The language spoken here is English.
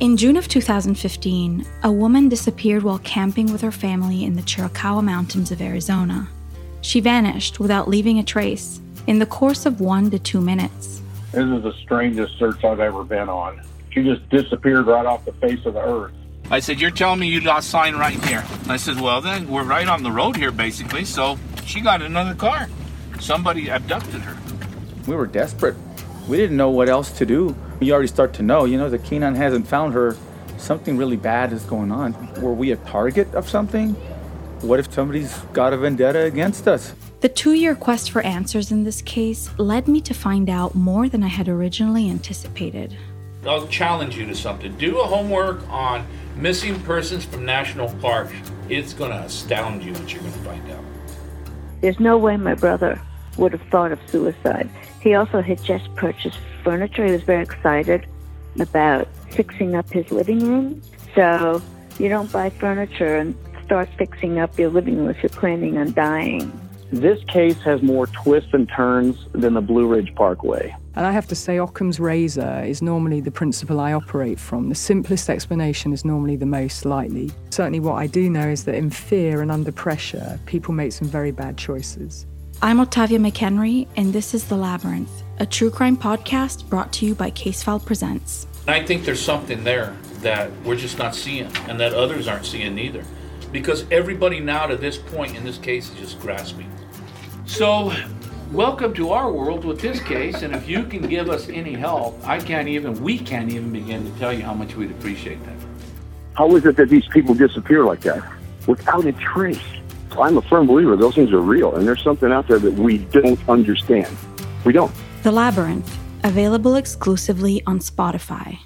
In June of 2015, a woman disappeared while camping with her family in the Chiricahua Mountains of Arizona. She vanished without leaving a trace in the course of one to two minutes. This is the strangest search I've ever been on. She just disappeared right off the face of the earth. I said, You're telling me you lost sign right here. I said, Well, then we're right on the road here, basically. So she got another car. Somebody abducted her. We were desperate. We didn't know what else to do. You already start to know, you know, the K9 hasn't found her. Something really bad is going on. Were we a target of something? What if somebody's got a vendetta against us? The two year quest for answers in this case led me to find out more than I had originally anticipated. I'll challenge you to something. Do a homework on missing persons from national parks. It's going to astound you what you're going to find out. There's no way my brother would have thought of suicide. He also had just purchased furniture. He was very excited about fixing up his living room. So you don't buy furniture and start fixing up your living room if you're planning on dying. This case has more twists and turns than the Blue Ridge Parkway. And I have to say, Occam's razor is normally the principle I operate from. The simplest explanation is normally the most likely. Certainly, what I do know is that in fear and under pressure, people make some very bad choices. I'm Ottavia McHenry, and this is The Labyrinth, a true crime podcast brought to you by Casefile Presents. I think there's something there that we're just not seeing and that others aren't seeing either. Because everybody now to this point in this case is just grasping. So, welcome to our world with this case, and if you can give us any help, I can't even, we can't even begin to tell you how much we'd appreciate that. How is it that these people disappear like that without a trace? I'm a firm believer those things are real, and there's something out there that we don't understand. We don't. The Labyrinth, available exclusively on Spotify.